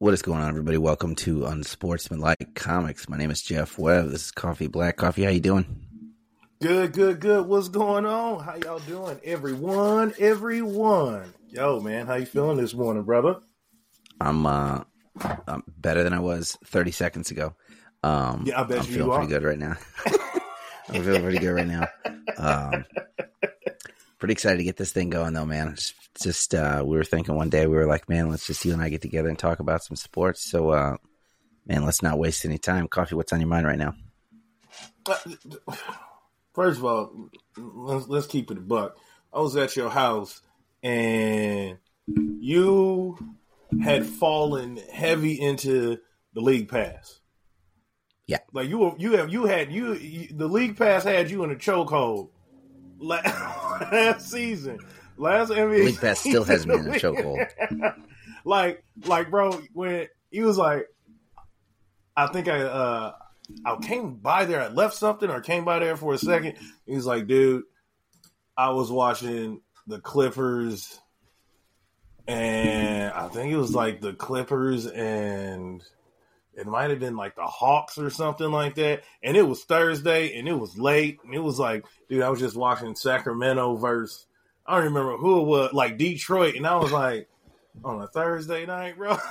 What is going on, everybody? Welcome to Unsportsmanlike Comics. My name is Jeff Webb. This is Coffee Black Coffee. How you doing? Good, good, good. What's going on? How y'all doing? Everyone, everyone. Yo, man, how you feeling this morning, brother? I'm uh I'm better than I was 30 seconds ago. Um Yeah, I bet I'm you feeling you pretty good right now. I'm feeling pretty good right now. Um pretty excited to get this thing going though, man. It's just uh we were thinking one day we were like, man, let's just you and I get together and talk about some sports. So uh man, let's not waste any time. Coffee, what's on your mind right now? First of all, let's let's keep it a buck. I was at your house and you had fallen heavy into the league pass. Yeah. like you were, you have you had you, you the league pass had you in a chokehold last season. Last NBA League Pass still has me in a chokehold. like like bro when he was like i think i uh i came by there i left something or came by there for a second he was like dude i was watching the clippers and i think it was like the clippers and it might have been like the hawks or something like that and it was thursday and it was late and it was like dude i was just watching sacramento versus i don't remember who it was like detroit and i was like on a Thursday night, bro.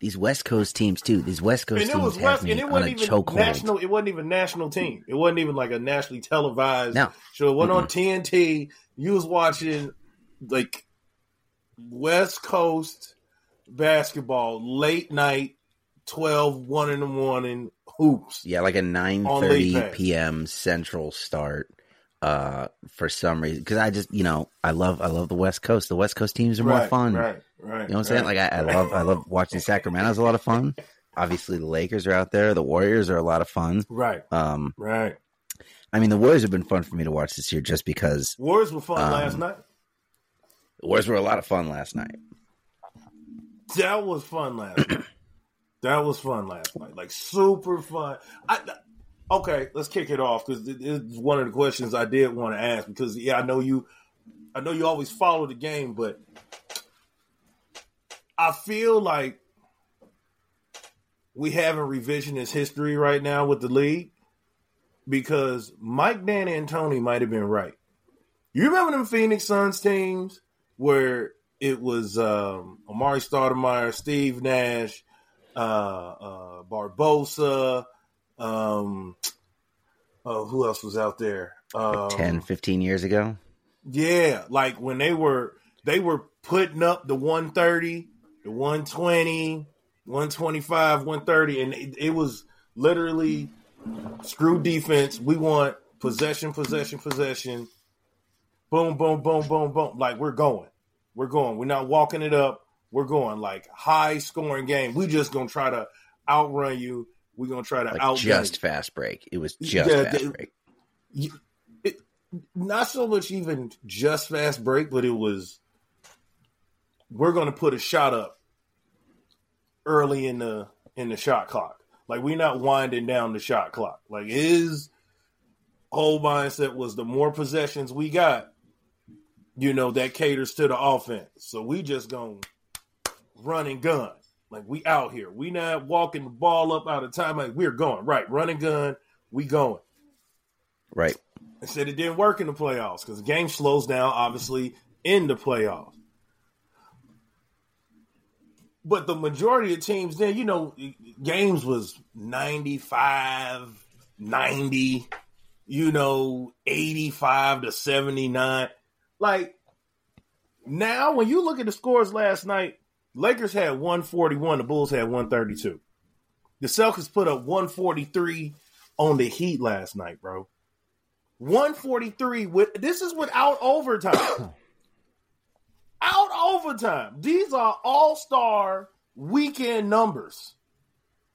These West Coast teams too. These West Coast and it teams was have West, and it wasn't even national. It wasn't even national team. It wasn't even like a nationally televised No. show. It wasn't on TNT. You was watching like West Coast basketball late night, 12, 1 in the morning hoops. Yeah, like a nine thirty p.m. Central start. Uh, for some reason, because I just you know I love I love the West Coast. The West Coast teams are more Right, fun. Right, right. You know what I'm saying? Like I, I love I love watching Sacramento's a lot of fun. Obviously, the Lakers are out there. The Warriors are a lot of fun. right, Um, right. I mean, the Warriors have been fun for me to watch this year, just because Warriors were fun Um, last night. the Warriors were a lot of fun last night. That was fun last night. That was fun last night. Like super fun. I, okay, let's kick it off because it's one of the questions I did want to ask because yeah, I know you, I know you always follow the game, but I feel like we have a revisionist history right now with the league because Mike D'Antoni might have been right. You remember them Phoenix Suns teams where it was um, Amar'e Stoudemire, Steve Nash, uh, uh, Barbosa. Um, uh, who else was out there? Um, 10, 15 years ago. yeah, like when they were they were putting up the 130, the 120, 125, 130, and it, it was literally screw defense. We want possession, possession, possession. Boom, boom, boom, boom, boom. Like we're going. We're going. We're not walking it up. We're going like high scoring game. We just gonna try to outrun you. We're gonna try to Like outgun just fast break. It was just Yeah, fast they- break. You- it, not so much even just fast break, but it was we're going to put a shot up early in the in the shot clock. Like we're not winding down the shot clock. Like his whole mindset was the more possessions we got, you know, that caters to the offense. So we just gonna run and gun. Like we out here. We not walking the ball up out of time. Like we're going right, run and gun. We going. Right. I said it didn't work in the playoffs because the game slows down, obviously, in the playoffs. But the majority of teams then, you know, games was 95, 90, you know, 85 to 79. Like, now when you look at the scores last night, Lakers had 141, the Bulls had 132. The Celtics put up 143 on the Heat last night, bro. 143 with this is without overtime. Out overtime. These are all-star weekend numbers.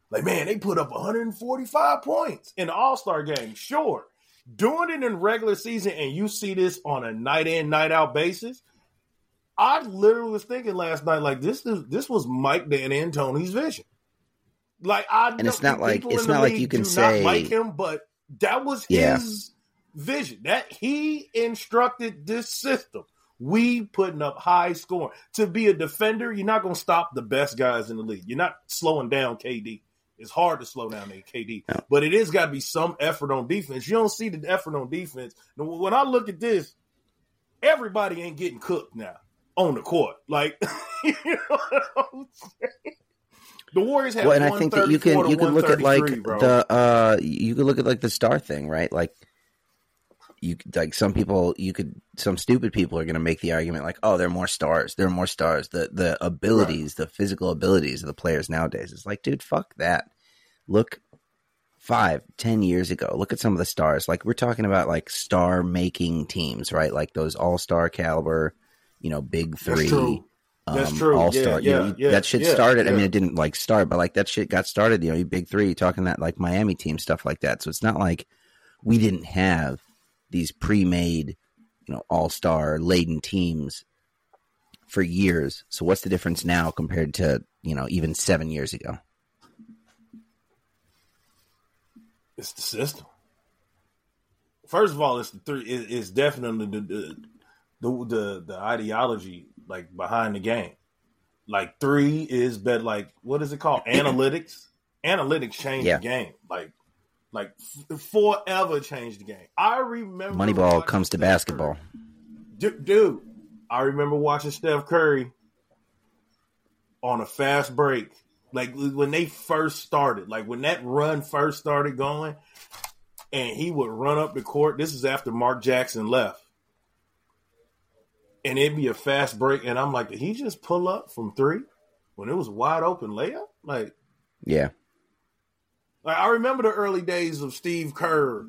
Like, man, they put up 145 points in the All-Star game. Sure. Doing it in regular season and you see this on a night in, night out basis. I literally was thinking last night, like this is this was Mike D'Antoni's vision. Like I And it's not like- it's not like you can say- like him, but that was Yeah. his vision. That he instructed this system. We putting up high scoring. To be a defender, you're not going to stop the best guys in the league. You're not slowing down KD. It's hard to slow down a KD, Yeah. but it is got to be some effort on defense. You don't see the effort on defense. When I look at this, everybody ain't getting cooked now on the court. Like, you know what I'm saying? The Warriors have well, and I think that you 134 can you can look at like 133, bro. the uh you could look at like the star thing, right? Like you like some people you could some stupid people are going to make the argument like, oh, they're more stars, they're more stars. The the abilities, the physical abilities of the players nowadays. It's like, dude, fuck that. Look five, ten years ago. Look at some of the stars. Like we're talking about like star making teams, right? Like those all star caliber, you know, big three. true. That's um, true. All Yeah, star. yeah, you know, yeah, that shit yeah, started. I mean, it didn't like start, but like that shit got started. You know, you big three, talking that like Miami team stuff like that. So it's not like we didn't have these pre-made, you know, all star laden teams for years. So what's the difference now compared to you know even seven years ago? It's the system. First of all, it's the three. It, it's definitely the the, the the the ideology like behind the game. Like three is better. Like what is it called? Analytics. Analytics change Yeah. the game. Like like f- forever changed the game. I remember Moneyball comes to Steph basketball. Curry. Dude. I remember watching Steph Curry on a fast break, like when they first started, like when that run first started going, and he would run up the court. This is after Mark Jackson left, and it'd be a fast break, and I'm like, did he just pull up from three when it was wide open layup? Like, Yeah, like I remember the early days of Steve Kerr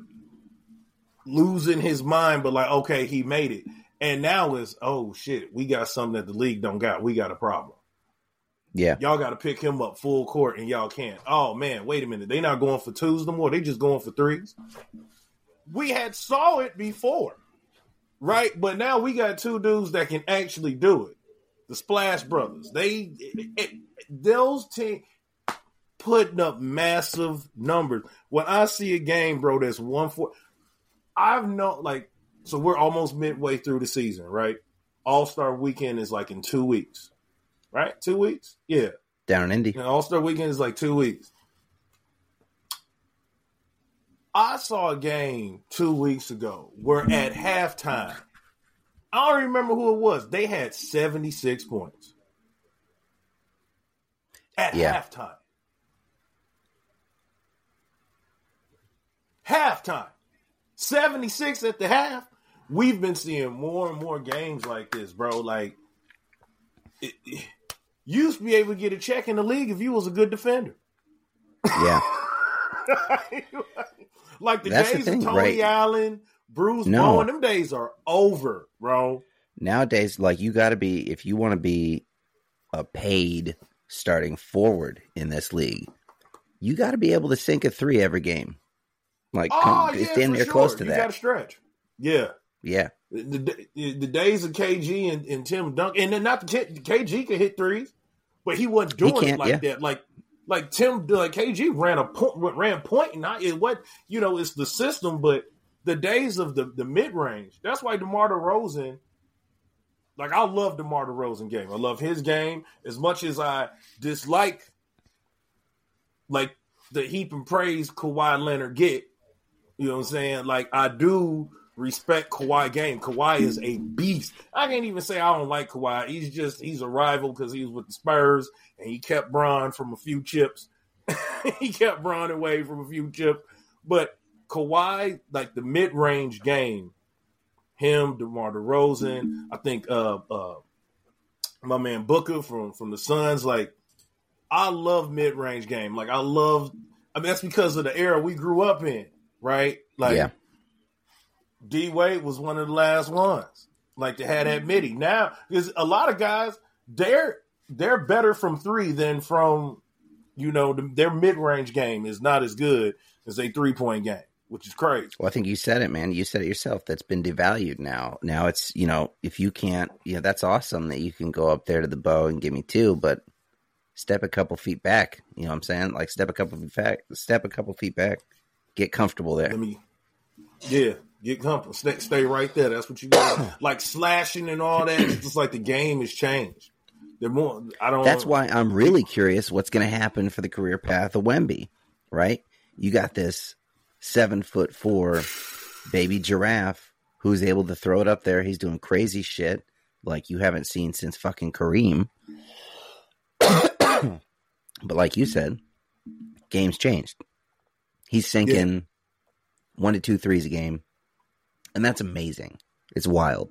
losing his mind, but like, okay, he made it. And now it's, oh shit, we got something that the league don't got. We got a problem. yeah, Y'all got to pick him up full court, and y'all can't. Oh man, wait a minute. They not going for twos no more. They just going for threes. We had saw it before, right? But now we got two dudes that can actually do it. The Splash Brothers. They it, it, those team putting up massive numbers. When I see a game, bro, that's one four. I've known like so we're almost midway through the season, right? All Star Weekend is like in two weeks, right? Two weeks, yeah. down in Indy. All Star Weekend is like two weeks. I saw a game two weeks ago where at halftime, I don't remember who it was. They had 76 points. At Yeah. halftime. Halftime. 76 at the half. We've been seeing more and more games like this, bro. Like, it, it- you used to be able to get a check in the league if you was a good defender. Yeah, like the That's the days thing, of Tony right? Allen, Bruce No. Bowen, them days are over, bro. nowadays, like you got to be if you want to be a paid starting forward in this league, you got to be able to sink a three every game. Like, Oh, come, yeah, it's damn near sure. close to you got to that. stretch. Yeah. Yeah, The, the, the days of KG and, and Tim Duncan, and then not the KG could hit threes, but he wasn't doing it like yeah. that. Like like Tim, like KG ran a point, ran point, and I, it what you know, it's the system, but the days of the the mid range. That's why DeMar DeRozan. Like I love DeMar DeRozan game. I love his game as much as I dislike, like the heap and praise Kawhi Leonard get. You know what I'm saying? Like I do respect Kawhi game. Kawhi is a beast. I can't even say I don't like Kawhi. He's just he's a rival because he was with the Spurs and he kept Bron from a few chips. he kept Bron away from a few chips. But Kawhi, like the mid range game, him, DeMar DeRozan, I think uh uh my man Booker from from the Suns, like I love mid range game. Like I love I mean that's because of the era we grew up in, right? Like yeah, D Wade was one of the last ones, like to have that midi. Now, because a lot of guys, they're they're better from three than from, you know, the, their mid range game is not as good as a three point game, which is crazy. Well, I think you said it, man. You said it yourself. That's been devalued now. Now it's you know if you can't, you know that's awesome that you can go up there to the bow and give me two, but step a couple feet back. You know what I'm saying? Like step a couple feet back, step a couple feet back, get comfortable there. Let me, yeah, Get comfortable. Stay, stay right there. That's what you got. like slashing and all that. It's just like the game has changed. They're more. I don't. That's why I'm really curious what's going to happen for the career path of Wemby. Right? You got this seven foot four baby giraffe who's able to throw it up there. He's doing crazy shit like you haven't seen since fucking Kareem. but like you said, game's changed. He's sinking yeah. one to two threes a game, and that's amazing. It's wild.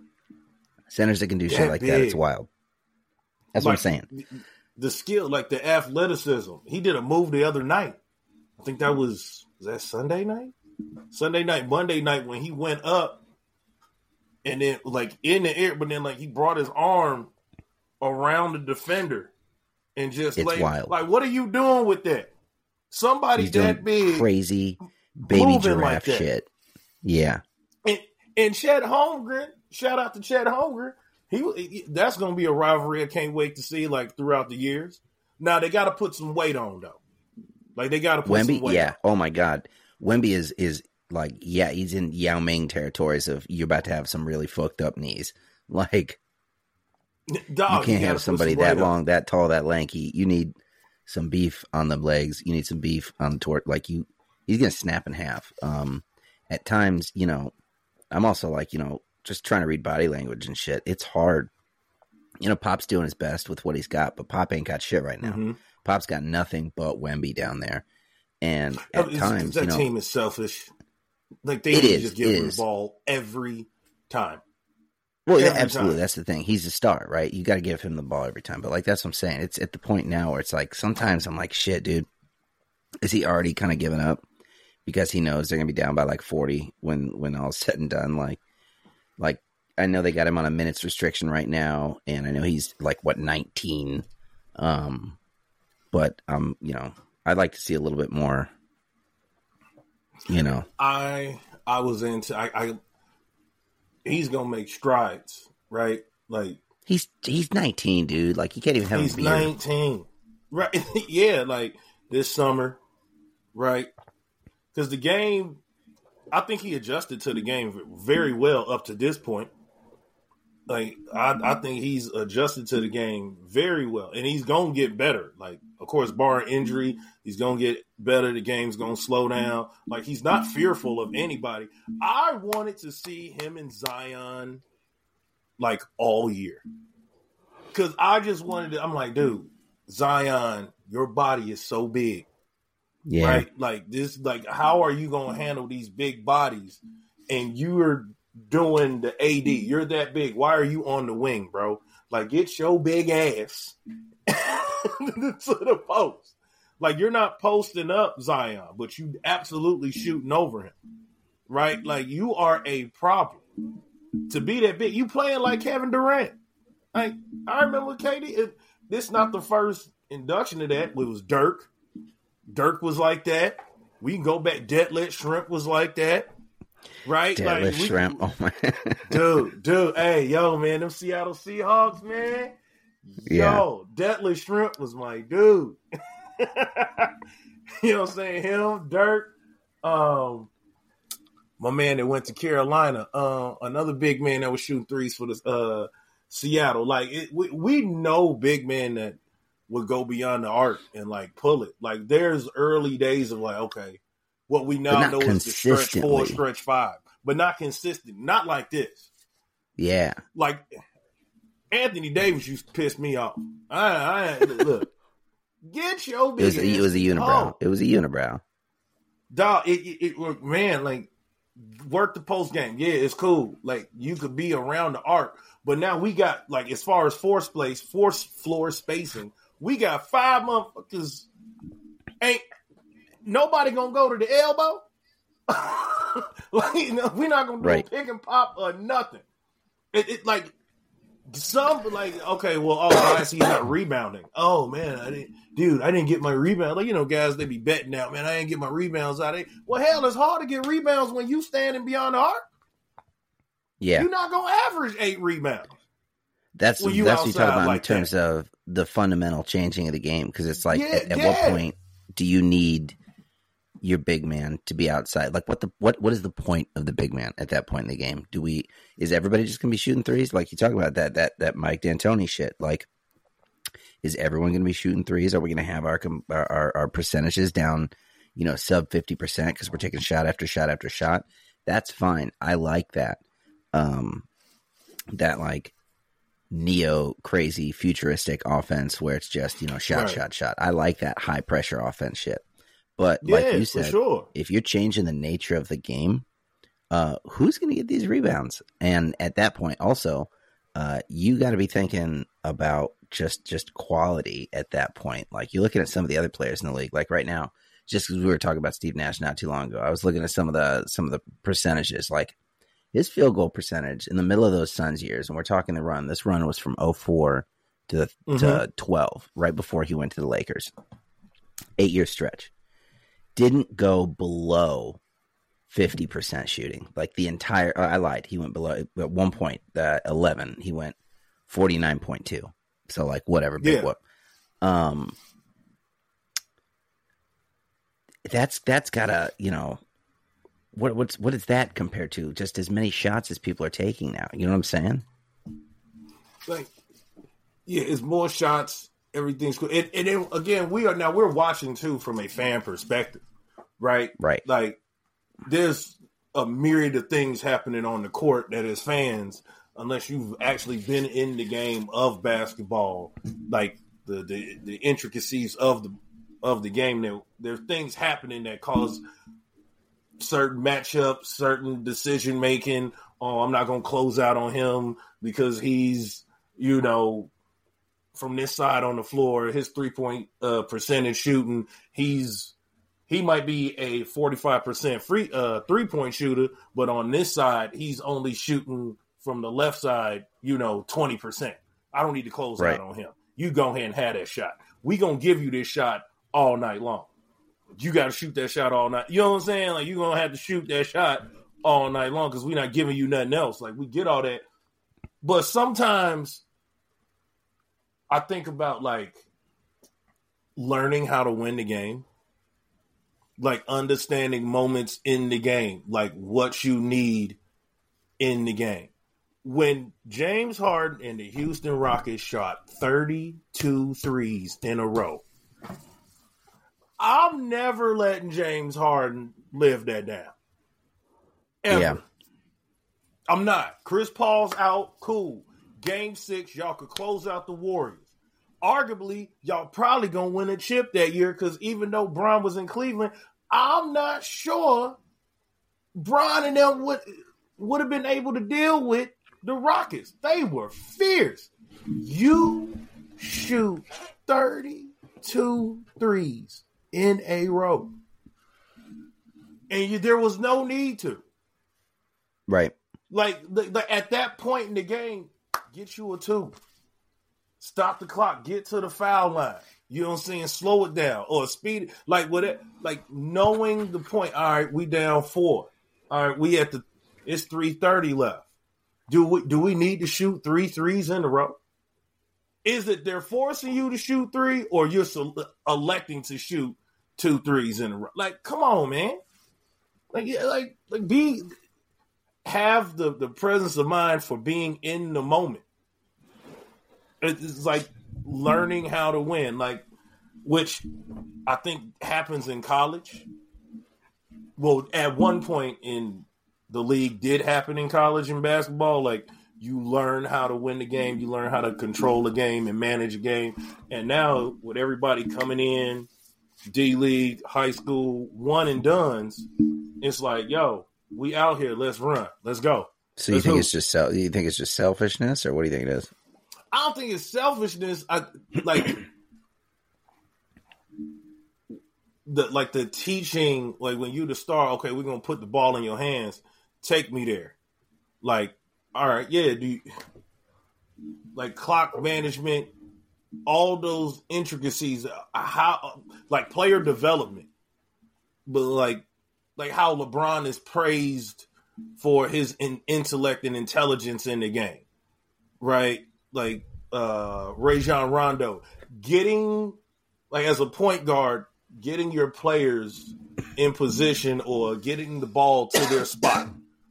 Centers that can do that shit like big. that, it's wild. That's like, what I'm saying. The skill, like the athleticism. He did a move the other night. I think that was was that Sunday night? Sunday night, Monday night when he went up and then like in the air, but then like he brought his arm around the defender and just it's like, wild. like what are you doing with that? Somebody He's that big, crazy baby giraffe like shit. Yeah, and and Chet Holmgren, shout out to Chet Holmgren. He that's going to be a rivalry I can't wait to see like throughout the years. Now they got to put some weight on though. Like they got to put Wemby, some weight. Yeah. On. Oh my God, Wemby is is like yeah, he's in Yao Ming territories of you're about to have some really fucked up knees. Like Dog, you can't you have somebody that long, that tall, that lanky. You need some beef on the legs. You need some beef on the torque. Like you, he's gonna snap in half. Um, at times, you know, I'm also like, you know, just trying to read body language and shit. It's hard. You know, Pop's doing his best with what he's got, but Pop ain't got shit right now. Mm-hmm. Pop's got nothing but Wemby down there, and at times that you know, team is selfish. Like they is, just give him the ball every time. Well, yeah, absolutely. That's the thing. He's a star, right? You got to give him the ball every time. But like that's what I'm saying. It's at the point now where it's like sometimes I'm like, shit, dude. Is he already kind of giving up because he knows they're gonna be down by like 40 when when all's said and done? Like, like I know they got him on a minutes restriction right now, and I know he's like what 19. Um, but um, you know, I'd like to see a little bit more. You know, I I was into I, I he's gonna make strides, right? Like he's he's nineteen, dude. Like he can't even have. He's nineteen, right? yeah, like this summer, right? Because the game, I think he adjusted to the game very well up to this point. Like I, I think he's adjusted to the game very well, and he's gonna get better. Like of course, barring injury, he's gonna get better. The game's gonna slow down. Like he's not fearful of anybody. I wanted to see him and Zion like all year. Cause I just wanted to, I'm like, dude, Zion, your body is so big. Yeah. Right? Like this, like, how are you gonna handle these big bodies? And you're doing the AD. You're that big. Why are you on the wing, bro? Like, get your big ass to the post. Like you're not posting up Zion, but you absolutely shooting over him. Right? Like you are a problem. To be that big, you playing like Kevin Durant. Like I remember KD. It, this not the first induction of that. It was Dirk. Dirk was like that. We can go back. Detlef Schrempf was like that. Right? Detlef like, Schrempf. Oh my. dude, dude. Hey, yo, man. Them Seattle Seahawks, man. Yeah. Yo, Detlef Schrempf was my dude. you know what I'm saying? Him, Dirk, um, my man that went to Carolina, uh, another big man that was shooting threes for the uh, Seattle. Like it, we, we know big men that would go beyond the arc and like pull it. Like there's early days of like, okay, what we now know is the stretch four, stretch five, but not consistent. Not like this. Yeah. Like Anthony Davis used to piss me off. I, I look, get your big. It was, it was a unibrow. It was a unibrow. Dog, it, it, it, man, like work the post game. Yeah, it's cool. Like you could be around the arc, but now we got like as far as force place, force floor spacing, we got five motherfuckers. Ain't nobody gonna go to the elbow. like you know, we're not gonna do right. a pick and pop or nothing. It, it like some like okay, well, oh, I guys, he's not rebounding. Oh man, I didn't, dude, I didn't get my rebound. Like you know, guys, they be betting out, man. I didn't get my rebounds out. Of well, hell, it's hard to get rebounds when you standing beyond the arc. Yeah, you're not gonna average eight rebounds. That's that's what you talk about like in terms that. of the fundamental changing of the game because it's like yeah, at, at yeah. what point do you need your big man to be outside? Like what the what what is the point of the big man at that point in the game? Do we is everybody just gonna be shooting threes? Like you talk about that that that Mike D'Antoni shit. Like is everyone gonna be shooting threes? Are we gonna have our our, our percentages down, you know, sub fifty percent because we're taking shot after shot after shot? That's fine. I like that. Um, that like neo crazy futuristic offense where it's just you know shot right. shot shot. I like that high pressure offense shit. But yeah, like you said, sure. if you're changing the nature of the game, uh, who's going to get these rebounds? And at that point, also, uh, you got to be thinking about just just quality at that point. Like you're looking at some of the other players in the league. Like right now, just because we were talking about Steve Nash not too long ago, I was looking at some of the some of the percentages. Like his field goal percentage in the middle of those Suns years, and we're talking the run. This run was from 04 to mm-hmm. to 12, right before he went to the Lakers. Eight year stretch didn't go below 50% shooting. Like the entire, oh, I lied. He went below at one point, the 11, he went 49.2. So like whatever, big yeah. whoop. Um, that's, that's gotta, you know, what, what's, what is that compared to just as many shots as people are taking now? You know what I'm saying? Like, yeah, it's more shots everything's cool. And, and then, again, we are now we're watching too from a fan perspective, right? Right. Like there's a myriad of things happening on the court that as fans, unless you've actually been in the game of basketball, like the the, the intricacies of the of the game, there there's things happening that cause certain matchups, certain decision making. Oh, I'm not gonna close out on him because he's you know from this side on the floor, his three point uh, percentage shooting, he's he might be a 45% free uh, three point shooter, but on this side, he's only shooting from the left side, you know, 20%. I don't need to close right. out on him. You go ahead and have that shot. We gonna give you this shot all night long. You got to shoot that shot all night. You know what I'm saying? Like you're gonna have to shoot that shot all night long because we're not giving you nothing else. Like we get all that, but sometimes I think about like learning how to win the game, like understanding moments in the game, like what you need in the game. When James Harden and the Houston Rockets shot 32 threes in a row, I'm never letting James Harden live that down. Ever. Yeah. I'm not. Chris Paul's out. Cool. Game six, y'all could close out the Warriors. Arguably, y'all probably gonna win a chip that year because even though Bron was in Cleveland, I'm not sure Bron and them would would have been able to deal with the Rockets. They were fierce. You shoot 32 threes in a row. And you, there was no need to. Right. Like, like at that point in the game, get you a two. Stop the clock. Get to the foul line. You know what I'm saying? Slow it down or speed it. like what it like knowing the point. All right, we down four. All right, we at the it's three thirty left. Do we do we need to shoot three threes in a row? Is it they're forcing you to shoot three, or you're electing to shoot two threes in a row? Like, come on, man. Like, yeah, like, like be have the the presence of mind for being in the moment. It's like learning how to win, like which I think happens in college. Well, at one point in the league did happen in college in basketball. Like you learn how to win the game, you learn how to control the game and manage a game. And now with everybody coming in, D League, high school, one and duns, it's like, yo, we out here, let's run. Let's go. So you think hoop. it's just you think it's just selfishness or what do you think it is? I don't think it's selfishness. I like the like the teaching, like when you the star, okay, we're gonna put the ball in your hands, take me there. Like, all right, yeah, do you, like clock management, all those intricacies, uh, how like player development, but like like how LeBron is praised for his in, intellect and intelligence in the game, right? Like uh Rajon Rondo, getting like as a point guard, getting your players in position or getting the ball to their spot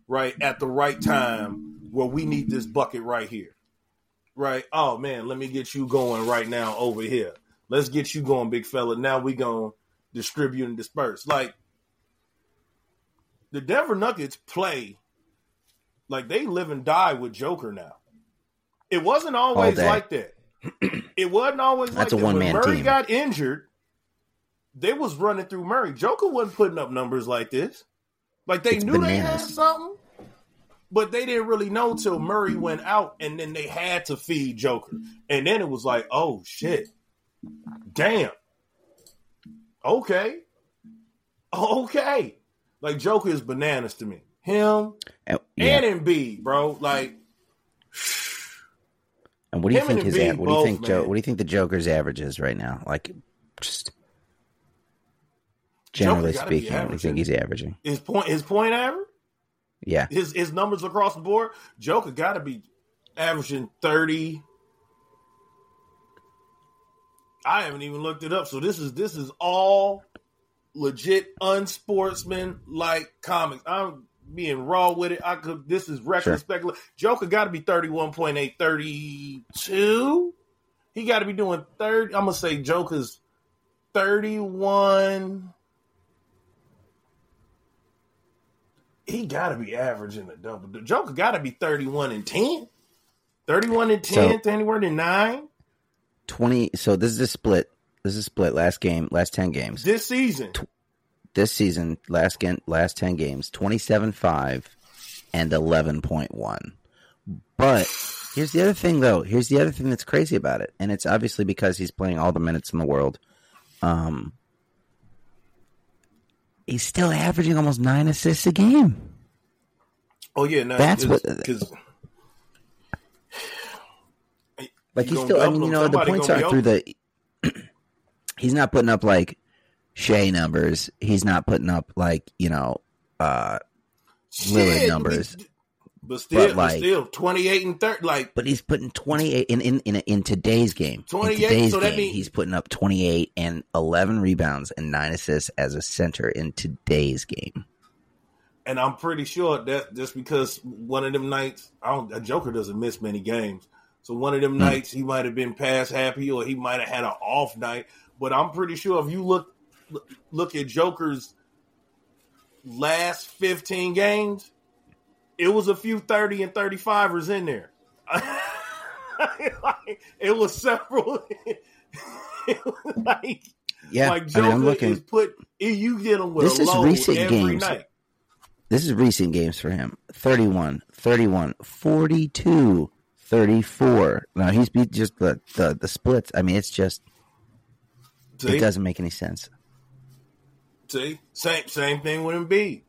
right at the right time where we need this bucket right here. Right? Oh man, let me get you going right now over here. Let's get you going, big fella. Now we to distribute and disperse. Like the Denver Nuggets play like they live and die with Joker now. It wasn't always like that. it wasn't always That's like a one that. When man Murray team. got injured, they was running through Murray. Joker wasn't putting up numbers like this. Like they It's knew they had bananas. something, but they didn't really know till Murray went out, and then they had to feed Joker, and then it was like, oh shit, damn, okay, okay. Like Joker is bananas to me. Him And, yeah. and Embiid, bro. Like And what do you Him think his what do you think Joe what do you think the Joker's average is right now? Like just generally speaking, what do you think he's averaging? his point, his point average, Yeah. his his numbers across the board. Joker got to be averaging thirty. I haven't even looked it up, so this is this is all legit unsportsman like comics. I'm being raw with it. I could. This is reckless Sure. Joker got to be 31.8, 32. He got to be doing 30. I'm gonna say Joker's 31. He got to be averaging a double. The Joker got to be 31 and 10. 31 and 10, So- anywhere to 9 Twenty so this is a split. This is a split last game, last ten games. this season. This season, last game, last ten games, twenty seven five and eleven point one. But here's the other thing though. Here's the other thing that's crazy about it. And it's obviously because he's playing all the minutes in the world. Um he's still averaging almost nine assists a game. Oh yeah, no, That's what- because Like he's still. I mean, you know, the points are be through the. he's not putting up like Shai numbers. He's not putting up like you know, uh Lillard Shit, numbers. But, but still, But, but like- still, twenty eight and thirty. Like but he's putting twenty eight in in in, in today's game. 28, today's so that game, mean- he's putting up twenty eight and eleven rebounds and nine assists as a center in today's game. and I'm pretty sure that just because one of them nights, I don't, a Joker doesn't miss many games. So one of them Hmm. nights he might have been past happy, or he might have had an off night. But I'm pretty sure if you look look at Joker's last 15 games, it was a few 30 and 35ers in there. Like, it was several. it was like Yeah, like I mean, I'm looking. is put. You get him with This is recent games. night. This is recent games for him. 31, 31, 42, 34. Now he's beat just the, the, the splits. I mean, it's just, See? it doesn't make any sense. See, same same thing with Embiid.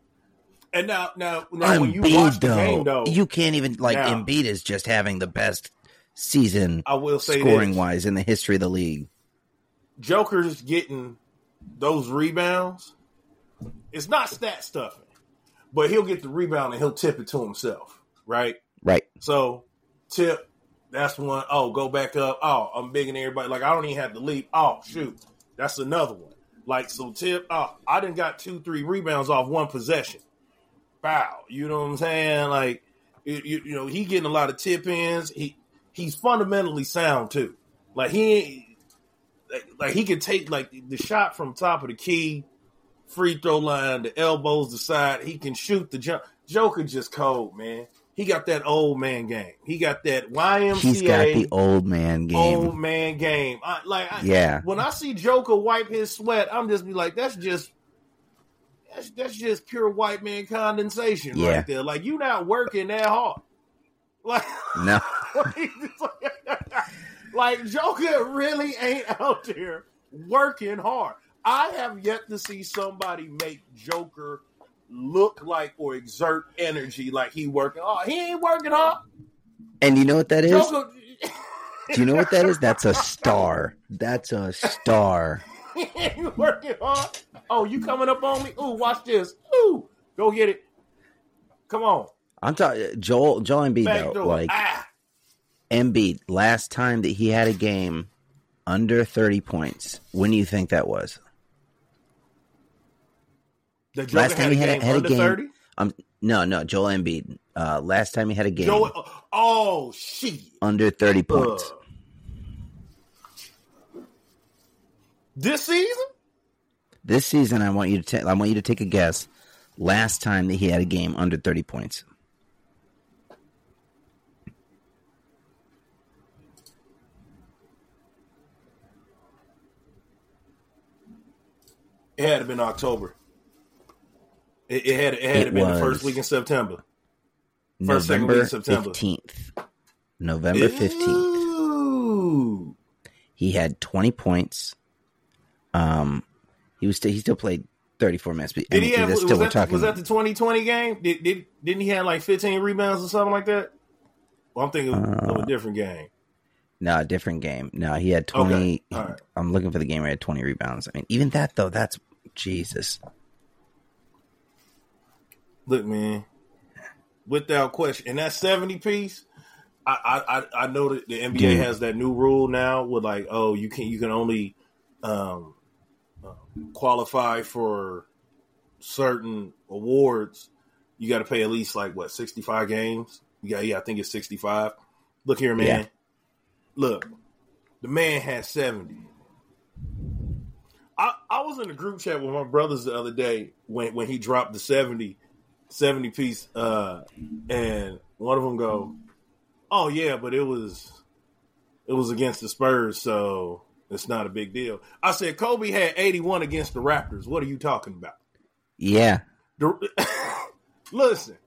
And now, now, now when you watch the though, game, though, you can't even, like, Now- Embiid is just having the best season I will say scoring this: wise in the history of the league. Joker's getting those rebounds. It's not stat stuffing, but he'll get the rebound and he'll tip it to himself, right? Right. So, tip. That's one. Oh, go back up. Oh, I'm big and everybody. Like I don't even have to leap. Oh, shoot. That's another one. Like so, tip. Oh, uh, I didn't got two, three rebounds off one possession. Foul. You know what I'm saying? Like, you, you, you know, he getting a lot of tip ins. He he's fundamentally sound too. Like he like, like he could take like the shot from top of the key, free throw line, the elbows, the side. He can shoot the jump. Joker just cold, man. He got that old man game. He got that YMCA He's got the old man game. old man game. I, like, I, Yeah. When I see Joker wipe his sweat, I'm just be like, that's just. That's, that's just pure white man condensation Yeah. right there. Like you not working that hard. Like No. like Joker really ain't out there working hard. I have yet to see somebody make Joker look like or exert energy like he working hard. He ain't working hard. And you know what that is? Joker, Do you know what that is? That's a star. That's a star. ain't working hard. Oh, you coming up on me? Ooh, watch this. Ooh, go get it. Come on, I'm talking Joel Joel Embiid back though. Like ah, Embiid, last time that he had a game under 30 points, when do you think that was? Joker Last time he had a- game had a under game- thirty. Um, no, no, Joel Embiid. Uh, last time he had a game Joe, oh shit! under thirty points. Uh, this season? This season, I want you to take. I want you to take a guess. Last time that he had a game under thirty points. It had to been October. It, it had it had It to been the first week in September. First, second week November September. fifteenth. November fifteenth. He had twenty points. Um, he was. Still, he still played thirty four minutes. But Did he have? Was that, talking. was that the 2020 game? Did, did didn't he have like 15 rebounds or something like that? Well, I'm thinking of Uh, a different game. No, a different game. No, he had twenty. All right. I'm looking for the game where he had twenty rebounds. I mean, even that though, that's Jesus. Look, man, without question, and that 70 piece. I, I I- know that the NBA Dude. has that new rule now with like, oh, you can you can only um, uh, qualify for certain awards. You got to pay at least like what 65 games. Yeah, yeah, I think it's 65. Look here, man. Yeah. Look, the man had 70. I, I was in a group chat with my brothers the other day when, when he dropped the 70, 70 piece, uh, and one of them go, "Oh yeah, but it was it was against the Spurs, so it's not a big deal." I said Kobe had eighty one against the Raptors. What are you talking about? Yeah, The, listen,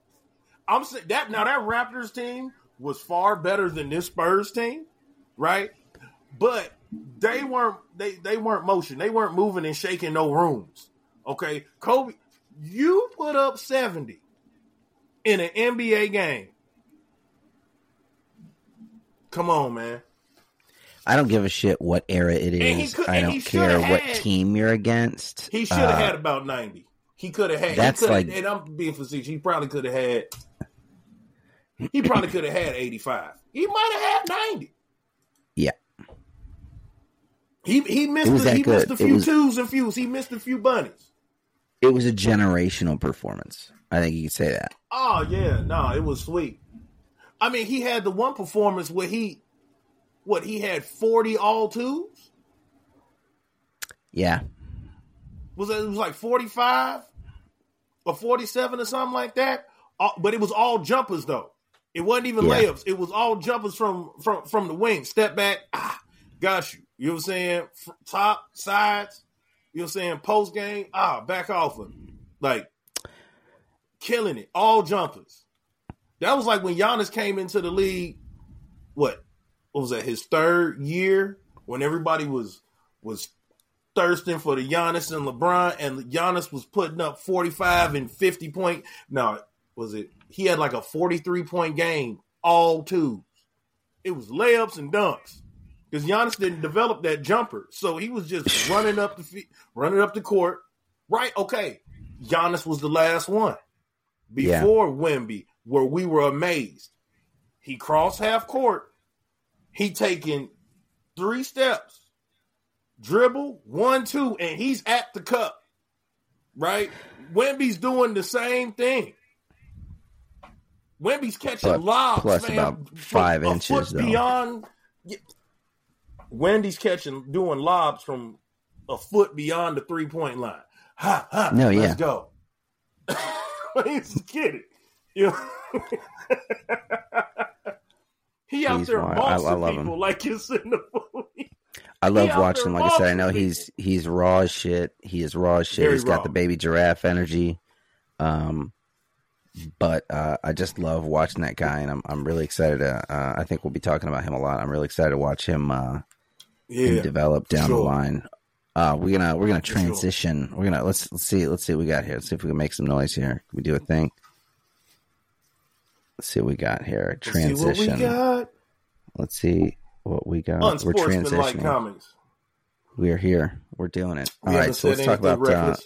I'm saying that now that Raptors team was far better than this Spurs team, right? But they weren't they they weren't motion. They weren't moving and shaking no rooms. Okay, Kobe, you put up seventy in an NBA game. Come on, man. I don't give a shit what era it is. Could- I don't care shoulda what team you're against. He should have Uh, had about ninety. He could have had. that's like- and I'm being facetious. He probably could have had. He probably could have had eighty five. He might have had ninety. Yeah. He he missed the, he missed a few was- twos and fews. He missed a few bunnies. It was a generational performance. I think you could say that. Oh yeah, no, it was sweet. I mean, he had the one performance where he, what he had forty all twos. Yeah, Was it, it was like forty five or forty seven or something like that. Uh, but it was all jumpers though. It wasn't even Yeah. layups. It was all jumpers from from from the wing. Step back, ah, got you. You know what I'm saying? F- top sides. You know what I'm saying? Post game, ah, back off of. Like killing it. All jumpers. That was like when Giannis came into the league. What? What was that? His third year when everybody was was thirsting for the Giannis and LeBron, and Giannis was putting up forty five and fifty point. No, was it? He had like a forty three point game, all twos. It was layups and dunks because Giannis didn't develop that jumper, so he was just running up the fe- running up the court. Right? Okay. Giannis was the last one Yeah. before Wemby, where we were amazed. He crossed half court. He taking three steps, dribble one, two, and he's at the cup. Right? Wemby's doing the same thing. Wemby's catching Plus- lobs, plus man, about five inches, though. beyond. Wemby's catching, doing lobs from a foot beyond the three point line. Ha ha! No, let's yeah. go. He's a kid. You know? he out He's there wild. I- I bossing love him. people like it's in the movie. I love watching. there Like I said, I know he's he's raw as shit. He is raw as shit. Very He's got the baby giraffe energy. Um, but uh, I just love watching that guy, and I'm I'm really excited. To, uh, I think we'll be talking about him a lot. I'm really excited to watch him uh, him Yeah, develop down the line. Uh, we're gonna we're gonna For sure. transition. We're gonna let's let's see let's see what we got here. Let's see if we can make some noise here. Can we do a thing? Let's see what we got here. Let's see what we Transition. got. Let's see what we got. We're transitioning. comics. We are here. We're doing it. We All right, so let's talk about. Uh,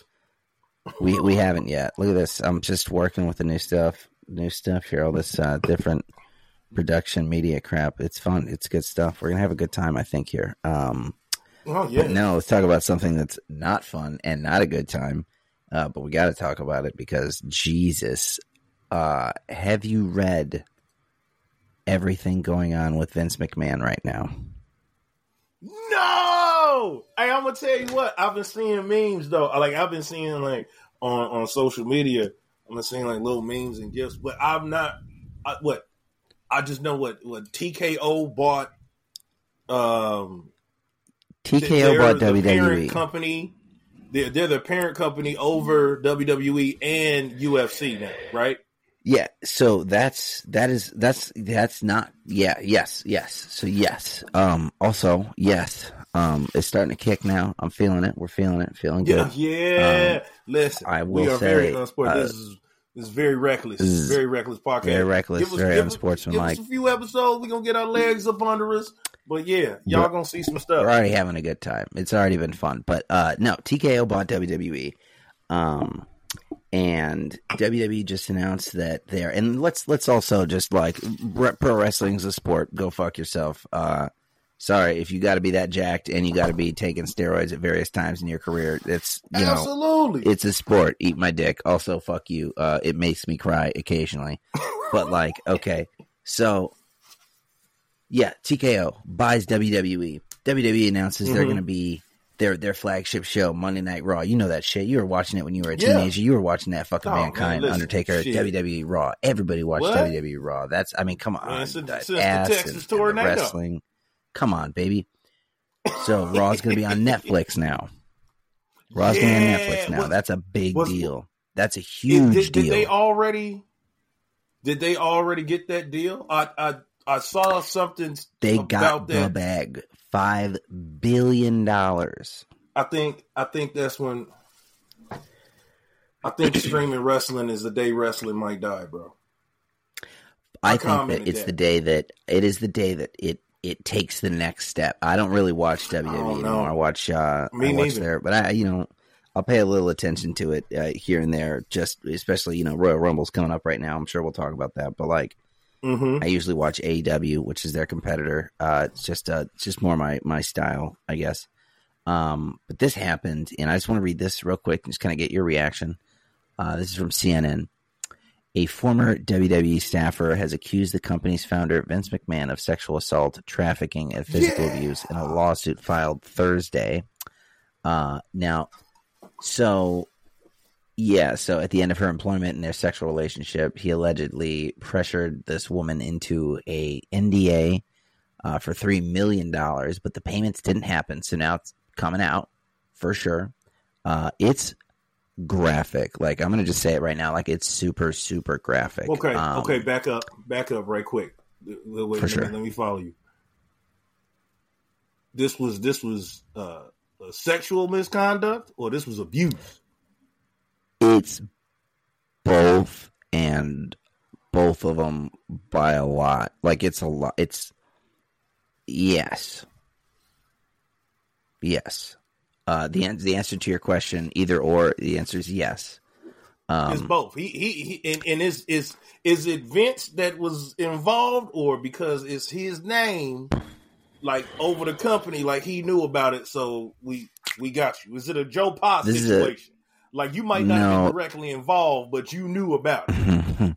we we haven't yet. Look at this. I'm just working with the new stuff. New stuff here. All this uh, different production media crap. It's fun. It's good stuff. We're gonna have a good time. I think here. Um, oh yeah, no, let's talk about something that's not fun and not a good time. uh, but we got to talk about it because Jesus, uh, have you read everything going on with Vince McMahon right now? No, hey, I'm gonna tell you what. I've been seeing memes though. Like I've been seeing like on on social media. I'm seeing like little memes and gifts, but I'm not. I, what I just know what what TKO bought. Um, TKO bought the WWE parent company. They're, they're the parent company over WWE and UFC now, right? Yeah, so that's that is that's that's not yeah yes yes so yes um also yes um it's starting to kick now I'm feeling it we're feeling it feeling good yeah. Um, Listen, I we will are very say, unsport. uh, this is is very reckless. very reckless podcast. very reckless, Give us- very give unsportsmanlike. Give us a few episodes. We're gonna get our legs up under us. But yeah, y'all We're- gonna see some stuff. we're already having a good time it's already been fun but uh no TKO bought WWE um and WWE just announced that they're and let's let's also just like pro wrestling's a sport go fuck yourself uh sorry if you got to be that jacked and you got to be taking steroids at various times in your career it's you know Absolutely. it's a sport. Eat my dick. Also, fuck you. Uh, it makes me cry occasionally. but like, okay, so yeah, TKO buys WWE. WWE announces they're Mhm. going to be their their flagship show Monday Night Raw. You know that shit. You were watching it when you were a Yeah. teenager. You were watching that fucking Oh, man, Mankind listen, Undertaker shit. WWE Raw. Everybody watched What? WWE Raw. That's I mean, come on, Man, since- the since the Texas tornado. the wrestling. Come on, baby. So Raw's going to be on Netflix now. Raw's going to be on Netflix now. Was- That's a big was- deal. That's a huge did, deal. did they already? Did they already get that deal? I I, I saw something. They about got the that. bag. Five billion dollars. I think I think that's when. I think streaming wrestling is the day wrestling might die, bro. I I think that it's that. the day that it is the day that it it takes the next step. I don't really watch WWE anymore. I watch uh Me I watch neither. there, but I you know I'll pay a little attention to it uh, here and there. Just especially you know Royal Rumble's coming up right now. I'm sure we'll talk about that. But like Mm-hmm. I usually watch AEW, which is their competitor. Uh, it's just uh, it's just more my my style, I guess. Um, but this happened, and I just want to read this real quick and just kind of get your reaction. Uh, this is from CNN. A former WWE staffer has accused the company's founder, Vince McMahon, of sexual assault, trafficking, and physical Yeah. abuse in a lawsuit filed Thursday. Uh, now, so yeah, so at the end of her employment in their sexual relationship, he allegedly pressured this woman into a NDA uh, for three million dollars, but the payments didn't happen. So now it's coming out for sure. Uh, it's graphic. Like I'm gonna just say it right now. Like it's super, super graphic. Okay, Um, okay, back up, back up, right quick. Wait, wait, For let, sure. me, let me follow you. This was this was uh, a sexual misconduct, or this was abuse. It's both, and both of them by a lot. Like it's a lot. It's yes, yes. Uh, the the answer to your question, either or, the answer is yes. it's Um, both. He he, he and, and is is is it Vince that was involved, or because it's his name, like over the company, like he knew about it, so we we got you. Is it a Joe Pa is a- situation? like you might not No. be directly involved, but you knew about it.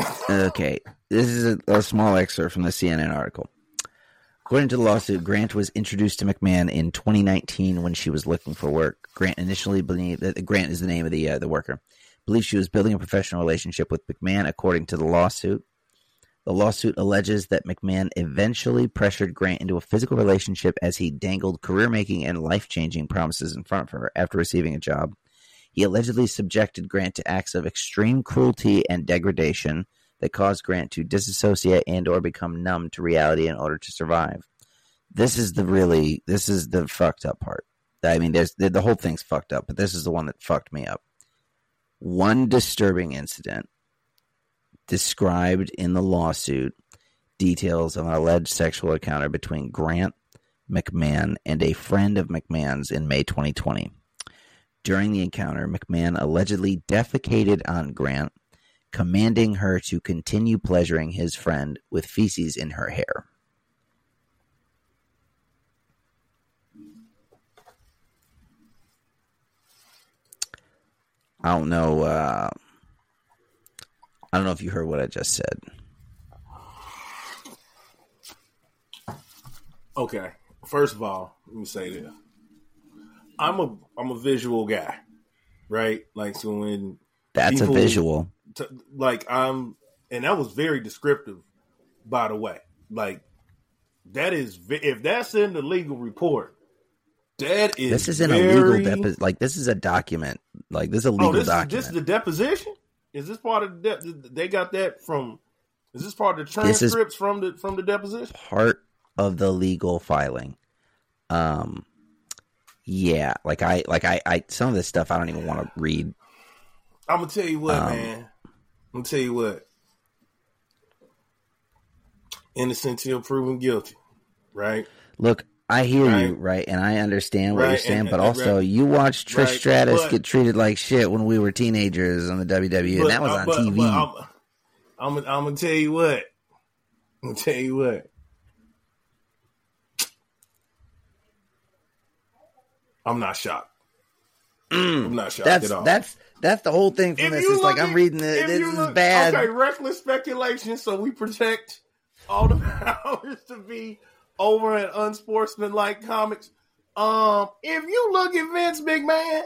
okay, this is a, a small excerpt from the CNN article. According to the lawsuit, Grant was introduced to McMahon in 2019 when she was looking for work. Grant initially believed that Grant is the name of the uh, the worker. Believed she was building a professional relationship with McMahon, according to the lawsuit. The lawsuit alleges that McMahon eventually pressured Grant into a physical relationship as he dangled career making and life changing promises in front of her after receiving a job. He allegedly subjected Grant to acts of extreme cruelty and degradation that caused Grant to disassociate and or become numb to reality in order to survive. This is the really this is the fucked up part. I mean, there's the, the whole thing's fucked up, but this is the one that fucked me up. One disturbing incident described in the lawsuit details of an alleged sexual encounter between Grant McMahon and a friend of McMahon's in May 2020. During the encounter, McMahon allegedly defecated on Grant, commanding her to continue pleasuring his friend with feces in her hair. I don't know. Uh, I don't know if you heard what I just said. Okay. First of all, let me say this. I'm a I'm a visual guy, right? Like so when That's People- a visual. T- like I'm, and that was very descriptive, by the way. Like that is if that's in the legal report, that is This isn't a very- legal depo- like this is a document. Like this is a legal Oh, this is document. this is the deposition. Is this part of the? De- they got that from. Is this part of the transcripts from the from the deposition? part of the legal filing. Um yeah, like I like I, I some of this stuff I don't even want to read. I'm gonna tell you what, Um, man. I'm gonna tell you what. Innocent till proven guilty, right? Look, I hear you, Right. right? And I understand what Right, you're saying, and- but and- also right. you watched Trish Right, Stratus but- get treated like shit when we were teenagers on the WWE, But- and that was on TV. but I'm, I'm, gonna- I'm gonna tell you what. I'm gonna tell you what. I'm not shocked. I'm not shocked Mm. that's at all. that's that's the whole thing from If this. It's like I'm reading it. This is look- bad. Okay, reckless speculation, so we protect all the powers to be over at unsportsmanlike comics. Um, if you look at Vince McMahon,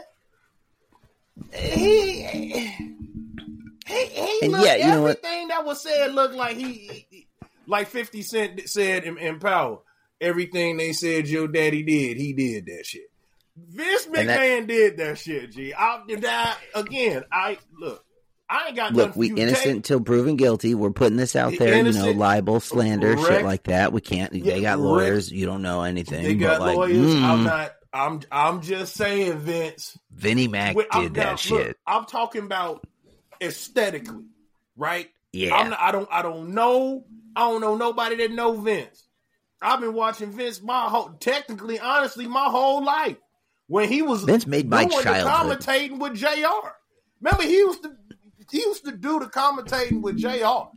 he he he And looked, yeah, you know what? everything that was said looked like he, he- like Fifty Cent said in, in Power. Everything they said your daddy did, he did that shit. Vince And that- McMahon did that shit. G. I, that, again, I look. I ain't got Look, we innocent until proven guilty. We're putting this out there, you know, libel, slander, shit like that. We can't. Yeah, they got lawyers. You don't know anything. They got like, lawyers. mm, I'm not. I'm. I'm just saying, Vince. Vinnie Mac I'm did down- that shit. Look, I'm talking about aesthetically, right? yeah, I'm not, I don't. I don't know. I don't know nobody that know Vince. I've been watching Vince my whole, technically, honestly, my whole life. When he was Vince made my childhood. commentating with JR. Remember, he used to he used to do the commentating with JR.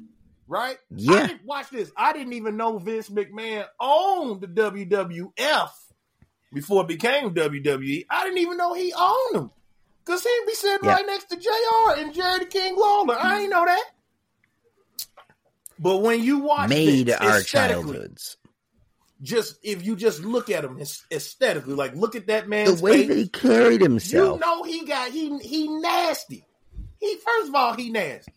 Right? Yeah. I didn't, watch this. I didn't even know Vince McMahon owned the WWF before it became WWE. I didn't even know he owned them. Cause he'd be sitting Yeah. right next to JR and Jerry the King Lawler. I ain't know that. But when you watch made Vince our childhoods. Just if you just look at him aesthetically, like look at that man. The way face, that he carried himself. you know he got he he nasty. He first of all he nasty.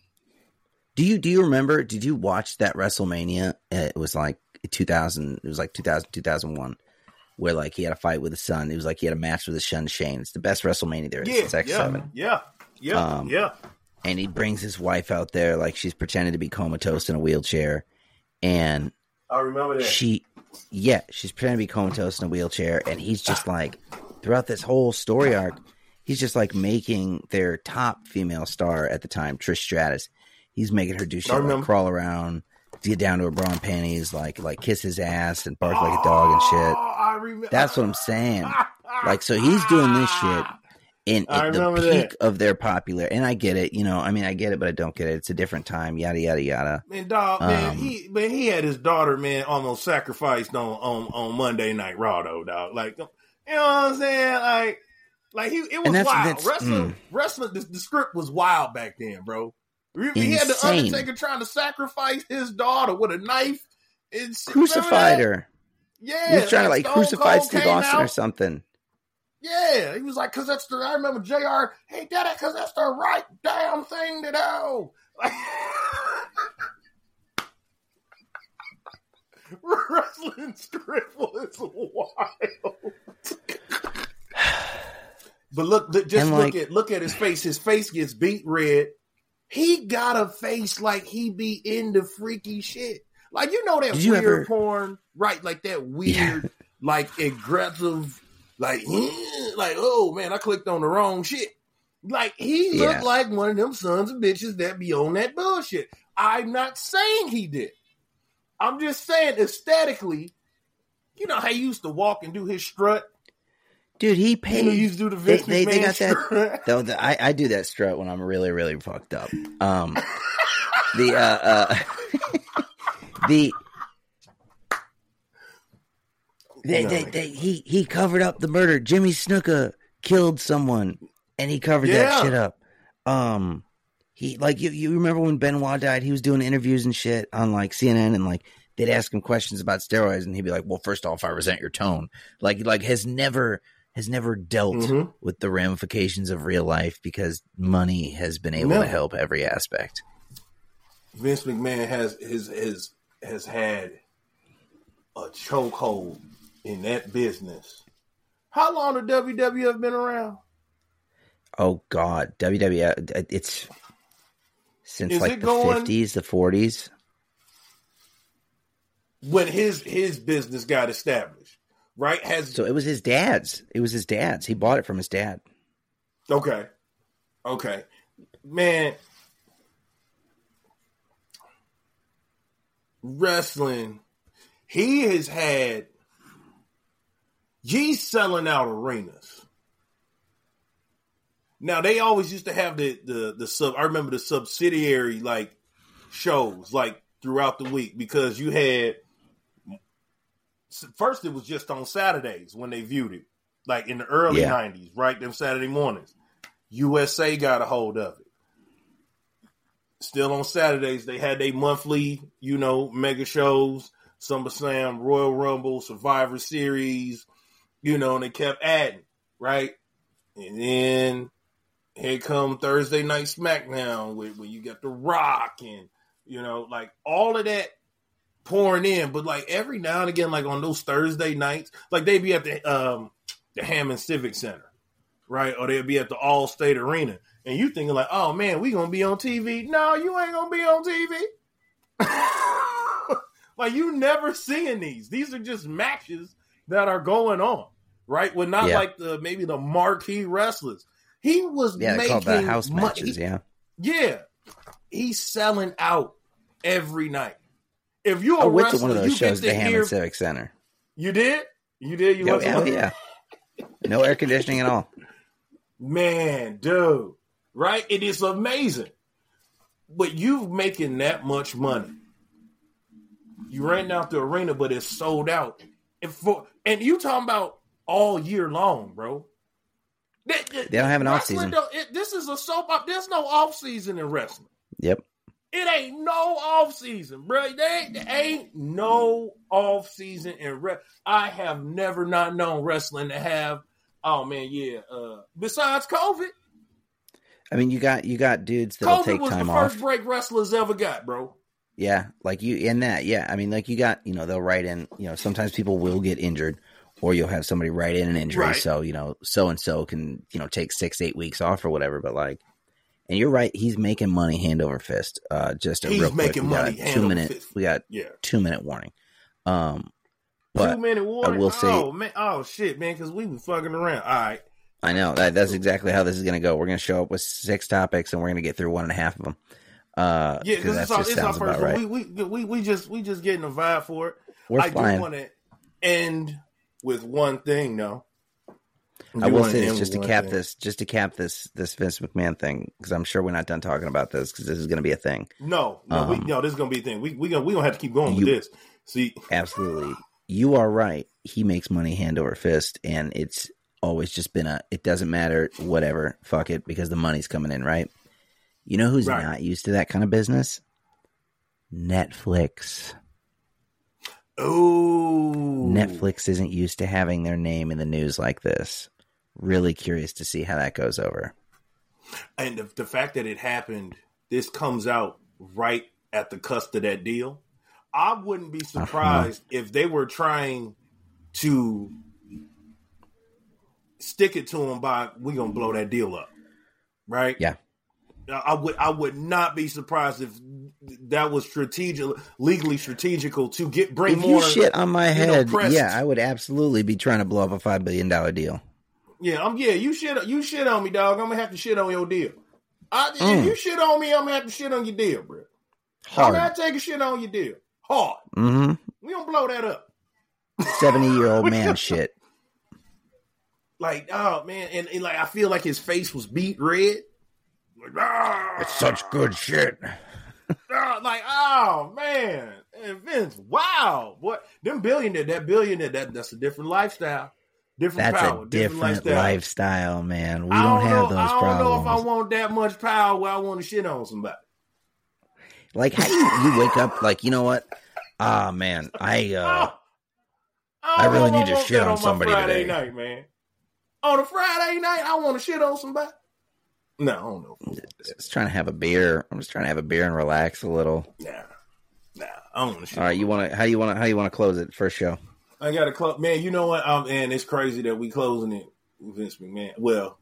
Do you do you remember? Did you watch that WrestleMania? It was like 2000. It was like 2000 2001, where like he had a fight with his son. It was like he had a match with his son Shane. It's the best WrestleMania there is Yeah, since X yeah, Seven. yeah, yeah, Um, yeah. And he brings his wife out there like she's pretending to be comatose in a wheelchair, and I remember that. she yeah she's pretending to be comatose in a wheelchair and he's just like throughout this whole story arc he's just like making their top female star at the time trish stratus. He's making her do shit like crawl around get down to her bra and panties like like kiss his ass and bark like a dog and shit. Oh, that's what i'm saying. Like so he's doing this shit in, at the peak that. of their popular and i get it you know i mean i get it but i don't get it it's a different time yada yada yada Man, dog, man, Um, he man, he had his daughter, man, almost sacrificed on on on Monday Night Raw, though, dog. Like, you know what I'm saying? Like, like he, it was And that's- wild. that's- wrestling, mm. wrestling. The, the script was wild back then, bro. He, he had the Undertaker trying to sacrifice his daughter with a knife. It's, crucified her Yeah, he was trying to like Stone crucify steve austin or something Yeah, he was like, "Cause that's the." I remember JR. he did it cause that's the right damn thing to do. Like, wrestling script was wild. but look, just And, look like- at look at his face. His face gets beet red. He got a face like he be into freaky shit. Like you know that weird ever- porn, right? Like that weird, Yeah. like aggressive, like like oh man, I clicked on the wrong shit. Like he looked Yeah. like one of them sons of bitches that be on that bullshit. I'm not saying he did. I'm just saying aesthetically, you know how he used to walk and do his strut. Dude, he You know, he used to do the Vince they, they McMahon got that. strut. Though the, I, I do that strut when I'm really really fucked up. Um, the uh, uh the they, they, they, he he covered up the murder. Jimmy Snuka killed someone, and he covered Yeah. that shit up. um, he like you. You remember when Benoit died? He was doing interviews and shit on like CNN, and like they'd ask him questions about steroids, and he'd be like, "Well, first off, I resent your tone." Like, like has never has never dealt Mhm. with the ramifications of real life because money has been able Never. to help every aspect. Vince McMahon has his has has had a chokehold in that business. How long the WWF been around? Oh God, WWF. It's since Is like it the fifties, the forties. When his his business got established, right? Has So it was his dad's. It was his dad's. He bought it from his dad. okay, okay, man. Wrestling, he has had. He's selling out arenas. Now they always used to have the the the sub. I remember the subsidiary like shows like throughout the week because you had first it was just on Saturdays when they viewed it, like in the early Yeah. '90s, right? Them Saturday mornings. USA got a hold of it. Still on Saturdays, they had their monthly, you know, mega shows, SummerSlam, Royal Rumble, Survivor Series, you know, and they kept adding, right? And then here come Thursday Night SmackDown, where, where you got The Rock and, you know, like all of that pouring in. But like every now and again, like on those Thursday nights, like they be at the um the Hammond Civic Center, right? Or they'll be at the Allstate Arena. And you thinking like, oh man, we gonna be on TV. No, you ain't gonna be on TV. like you never seeing these. These are just matches that are going on. Right? Well, not Yeah. like the maybe the marquee wrestlers. He was Yeah, making house mon- matches. he- Yeah, yeah, he's selling out every night. If you're a went to one of those shows get at to the hear. Hammond Civic Center. You did? You did? You Oh went yeah. No air conditioning at all. Man, dude, right? It is amazing. But you making that much money. You renting out the arena, but it's sold out. And for and you talking about all year long, bro. They, They don't have an off season. it- this is a soap opera. There's no off season in wrestling. Yep. It ain't no off season, bro. There ain't, ain't no off season in re- I have never not known wrestling to have. Oh man, yeah. Uh, besides COVID, I mean, you got you got dudes that'll COVID take was the first off. break wrestlers ever got, bro. Yeah, like you in that. Yeah, I mean, like you got you know they'll write in. You know, sometimes people will get injured, or you'll have somebody write in an injury. Right. So you know, so and so can you know take six eight weeks off or whatever. But like, and you're right, he's making money hand over fist. Uh, just a He's real quick, money two minute. We got Yeah, two minute warning. Um, but two minute warning. I will say- oh man, oh shit, man, because we was fucking around. All right, I know that that's exactly how this is going to go. We're going to show up with six topics, and we're going to get through one and a half of them. Uh, yeah, 'cause because it's our, it's our first. right. We, we we we just we just getting a vibe for it. We're I do want to end with one thing, though. I will say this just to cap thing. this, just to cap this this Vince McMahon thing, because I'm sure we're not done talking about this because this is going to be a thing. No, no, we, Um, no. This is gonna be a thing. We we gonna we gonna have to keep going You- with this. See, Absolutely, you are right. He makes money hand over fist, and it's always just been a. It doesn't matter, whatever, fuck it, because the money's coming in, right? You know who's Right. not used to that kind of business? Netflix. oh, Netflix isn't used to having their name in the news like this. Really curious to see how that goes over. and the, the fact that it happened, this comes out right at the cusp of that deal. I wouldn't be Uh-huh. surprised if they were trying to stick it to them by we're gonna blow that deal up, right? Yeah. I would I would not be surprised if that was strategic, legally strategical to get bring If more. you shit on my know, head, pressed- yeah, I would absolutely be trying to blow up a five billion dollar deal. Yeah, I'm. Yeah, you shit. You shit on me, dog. I'm gonna have to shit on your deal. I, Mm. If you shit on me, I'm gonna have to shit on your deal, bro. I'm Hard. gonna take a shit on your deal. Hard. Mm-hmm. We don't blow that up. Seventy year old man shit. Like, oh man, and, and like I feel like his face was beet red. Like, ah, good shit. like, oh man, and Vince, wow, what them billionaire, that billionaire, that that's a different lifestyle. Different That's power, a different lifestyle. lifestyle, man. We I don't, don't have know, those I don't problems. know if I want that much power where I want to shit on somebody. Like how do you, you wake up like you know what? Ah man, I uh Oh, I don't really need to shit on my somebody Friday today. night, man. On a Friday night, I want to shit on somebody. No, I don't know. just trying to have a beer. I'm just trying to have a beer and relax a little. Nah, nah, I don't want to. All right, you want to? How you want to? How you want to close it? First show. I got to close. Man, you know what? Um, and it's crazy that we closing it Vince McMahon. Well,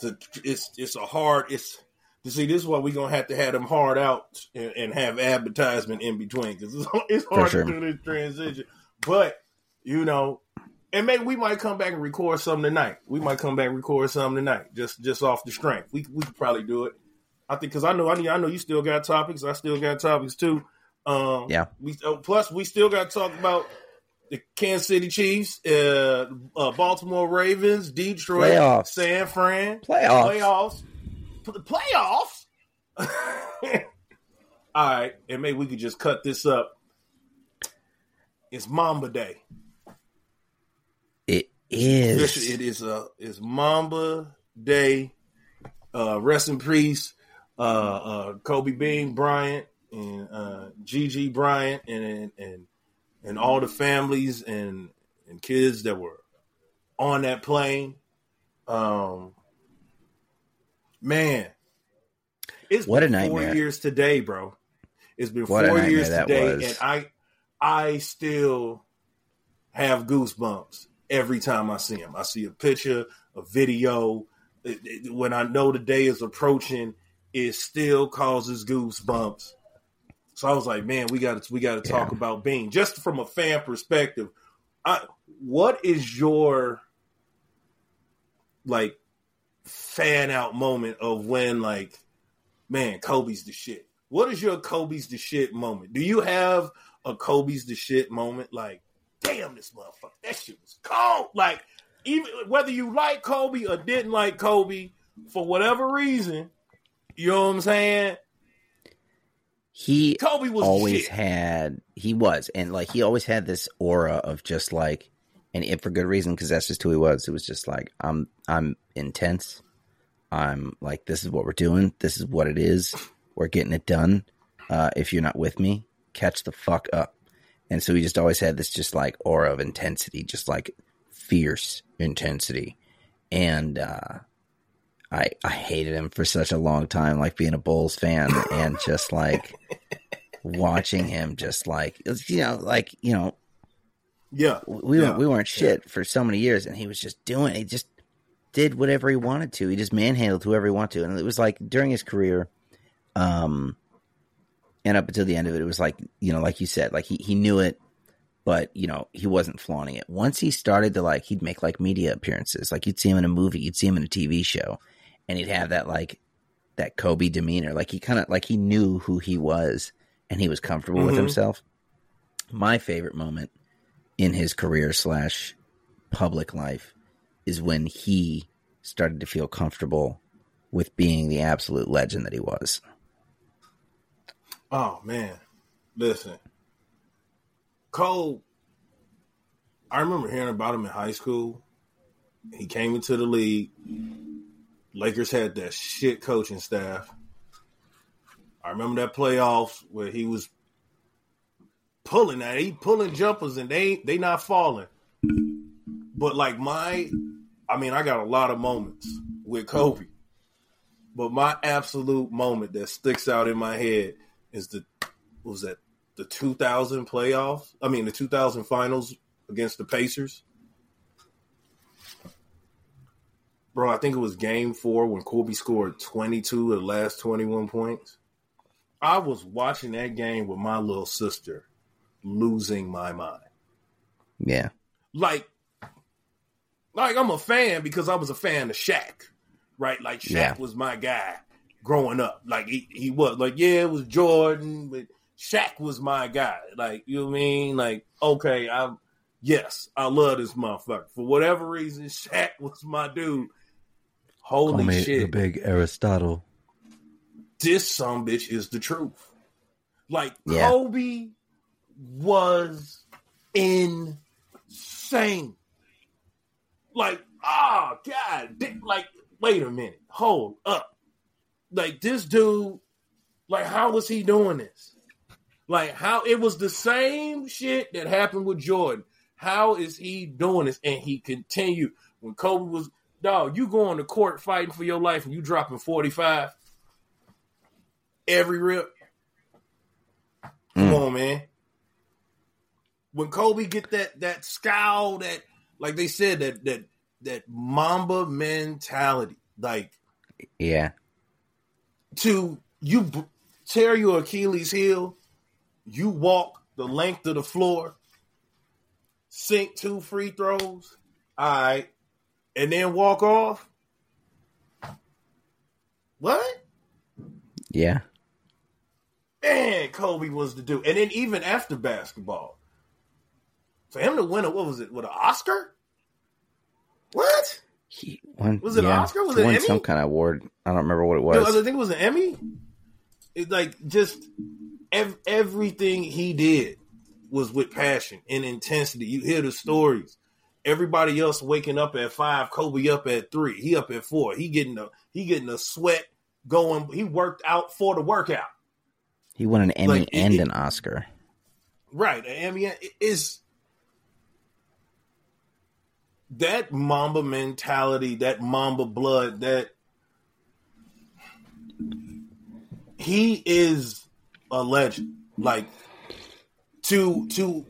it's it's, it's a hard. It's you see, this is why we're gonna have to have them hard out and, and have advertisement in between because it's, it's hard sure. to do this transition. But you know, and maybe we might come back and record something tonight. We might come back and record something tonight, just just off the strength. We we could probably do it. I think because I know I need, I know you still got topics. I still got topics too. Um, Yeah. We oh, plus we still got to talk about the Kansas City Chiefs, uh, uh, Baltimore Ravens, Detroit, Playoffs. San Fran, Playoffs. playoffs, playoffs. All right, and maybe we could just cut this up. It's Mamba Day. It Officially, is. It is a it's Mamba Day. Uh, rest in peace, uh, uh, Kobe Bean Bryant and uh, Gigi Bryant and, and and and all the families and and kids that were on that plane. Um, man, it's What a been four years today, bro. It's been What four years today, and I I still have goosebumps every time I see him. I see a picture, a video. It- it- When I know the day is approaching, it still causes goosebumps. So I was like, man, we got to we got to talk Yeah. about Bean just from a fan perspective. I, what is your like fan out moment of when like, man, Kobe's the shit? What is your Kobe's the shit moment? Do you have a Kobe's the shit moment? Like, damn, this motherfucker, that shit was cold. Like, even whether you like Kobe or didn't like Kobe for whatever reason, you know what I'm saying? He Kobe was always shit. had. He was, and like he always had this aura of just like, and it for good reason because that's just who he was. It was just like I'm. I'm intense. I'm like this is what we're doing. This is what it is. We're getting it done. Uh, if you're not with me, catch the fuck up. And so he just always had this just like aura of intensity, just like fierce intensity. And uh, I I hated him for such a long time, like being a Bulls fan and just like watching him, just like you know, like you know, Yeah. we Yeah. weren't we weren't shit for so many years, and he was just doing. He just did whatever he wanted to. He just manhandled whoever he wanted to, and it was like during his career, um, and up until the end of it, it was like you know, like you said, like he he knew it, but you know, he wasn't flaunting it. Once he started to like, he'd make like media appearances, like you'd see him in a movie, you'd see him in a TV show, and he'd have that like that Kobe demeanor, like he kind of like he knew who he was, and he was comfortable with Mhm. himself. My favorite moment in his career slash public life is when he started to feel comfortable with being the absolute legend that he was. Oh man, listen, Cole. I remember hearing about him in high school. He came into the league. Lakers had that shit coaching staff. I remember that playoffs where he was pulling that. He pulling jumpers and they they not falling. But like my, I mean, I got a lot of moments with Kobe. But my absolute moment that sticks out in my head is the what was that the 2000 playoffs? I mean the 2000 finals against the Pacers. Bro, I think it was game 4 when Kobe scored 22 of the last 21 points. I was watching that game with my little sister losing my mind. Yeah. Like like I'm a fan because I was a fan of Shaq. Right? Like Shaq Yeah. was my guy growing up. Like he, he was like, yeah, it was Jordan, but Shaq was my guy. Like, you know what I mean? Like, okay, I'm yes, I love this motherfucker. For whatever reason, Shaq was my dude. Holy shit. The big Aristotle. this some bitch is the truth. Like Yeah. Kobe was insane. Like, oh god, like, wait a minute, hold up. Like this dude, like, how was he doing this? Like, how it was the same shit that happened with Jordan. How is he doing this? And he continued when Kobe was dog. You going to court fighting for your life and you dropping forty five every rip. Come Mm. on, man. When Kobe get that that scowl, that like they said that that that Mamba mentality, like Yeah. To you tear your Achilles heel, you walk the length of the floor, sink two free throws, all right, and then walk off. What? Yeah. Man, Kobe was the dude. And then even after basketball, for him to win a what was it with an Oscar? What? He won. Was it yeah, Oscar? Was it won Emmy? some kind of award. I don't remember what it was. I think it was an Emmy. It like just ev- everything he did was with passion and intensity. You hear the stories. Everybody else waking up at five, Kobe up at three. He up at four. He getting a he getting a sweat going. He worked out for the workout. He won an Emmy Like, and it- an Oscar. Right. Mean, it is that Mamba mentality, that Mamba blood, that he is a legend. Like to to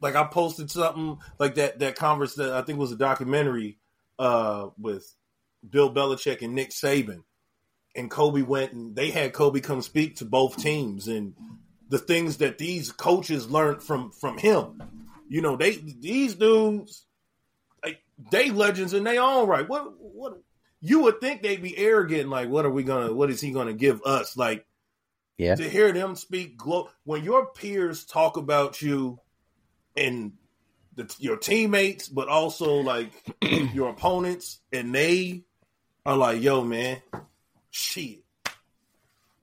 like I posted something like that that converse that I think was a documentary uh with Bill Belichick and Nick Saban. And Kobe went and they had Kobe come speak to both teams and the things that these coaches learned from from him. You know, they these dudes, they legends in their own right. What what you would think they'd be arrogant, like, what are we gonna? What is he gonna give us? Like Yeah. to hear them speak, glo- when your peers talk about you and the, your teammates, but also like your opponents, and they are like, "Yo, man, shit."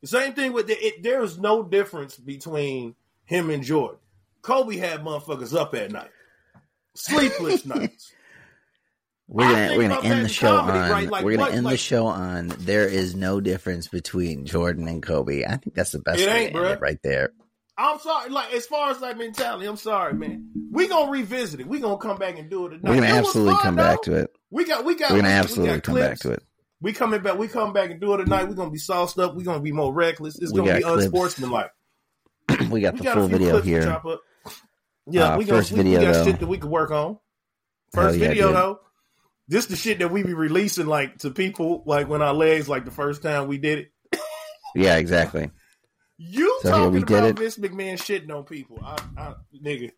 The same thing with the, it. There's no difference between him and Jordan. Kobe had motherfuckers up at night, sleepless nights. We're gonna we're gonna end the show comedy, on right? Like, we're gonna what- end the show on there is no difference between Jordan and Kobe. I think that's the best It ain't, it right there. I'm sorry, like as far as like mentality, I'm sorry, man. We gonna revisit it. We gonna come back and do it. Tonight. We're gonna It absolutely fun, come back to it. We got, we got. We're gonna we- we absolutely got come back to it. We coming back. We come back and do it tonight. We're gonna be sauced up. We're gonna be more reckless. It's We gonna be clips. unsportsmanlike. we got We the got full video here. Yeah, Uh, we gonna first we, we got though. shit that we can work on. First yeah, video dude. though, this the shit that we be releasing like to people like when our legs like the first time we did it. Yeah, exactly. You So talking about. Vince McMahon shitting on people, I, I, nigga.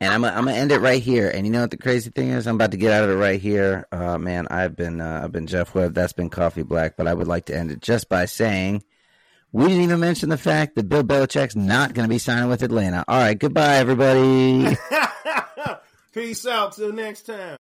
And I'm gonna, I'm gonna end it right here. And you know what the crazy thing is? I'm about to get out of it right here. Uh, man, I've been uh, I've been Jeff Webb. That's been Coffee Black. But I would like to end it just by saying we didn't even mention the fact that Bill Belichick's not going to be signing with Atlanta. All right, goodbye, everybody. Peace out till next time.